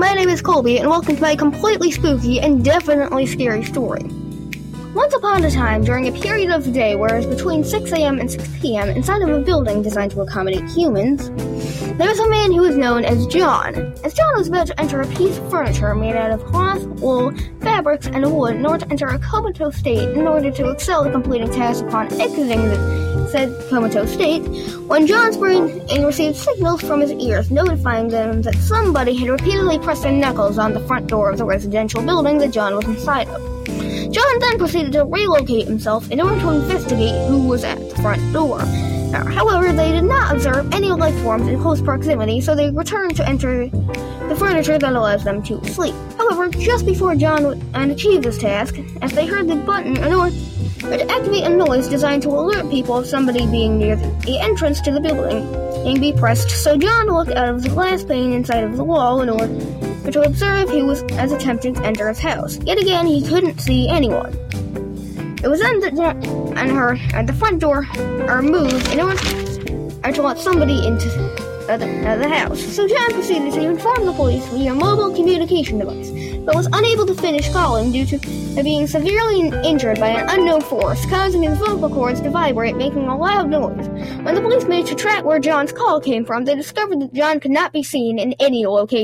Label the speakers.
Speaker 1: my name is Colby, and welcome to my completely spooky and definitely scary story. Once upon a time, during a period of the day where it was between 6 a.m. and 6 p.m., inside of a building designed to accommodate humans, there was a man who was known as John. As John was about to enter a piece of furniture made out of cloth, wool, fabrics, and wood in order to enter a comatose state in order to excel at completing tasks upon exiting the said comatose state, when John's and received signals from his ears notifying them that somebody had repeatedly pressed their knuckles on the front door of the residential building that John was inside of. John then proceeded to relocate himself in order to investigate who was at the front door. However, they did not observe any life forms in close proximity, so they returned to enter the furniture that allows them to sleep. However, just before John achieved this task, as they heard the button order to activate a noise designed to alert people of somebody being near the entrance to the building and be pressed, so John looked out of the glass pane inside of the wall in order to observe who was as attempting to enter his house. Yet again, he couldn't see anyone. It was then that John and her at the front door are moved in order to let somebody into the, the house. So John proceeded to inform the police via a mobile communication device, but was unable to finish calling due to being severely injured by an unknown force, causing his vocal cords to vibrate, making a loud noise. When the police managed to track where John's call came from, they discovered that John could not be seen in any location.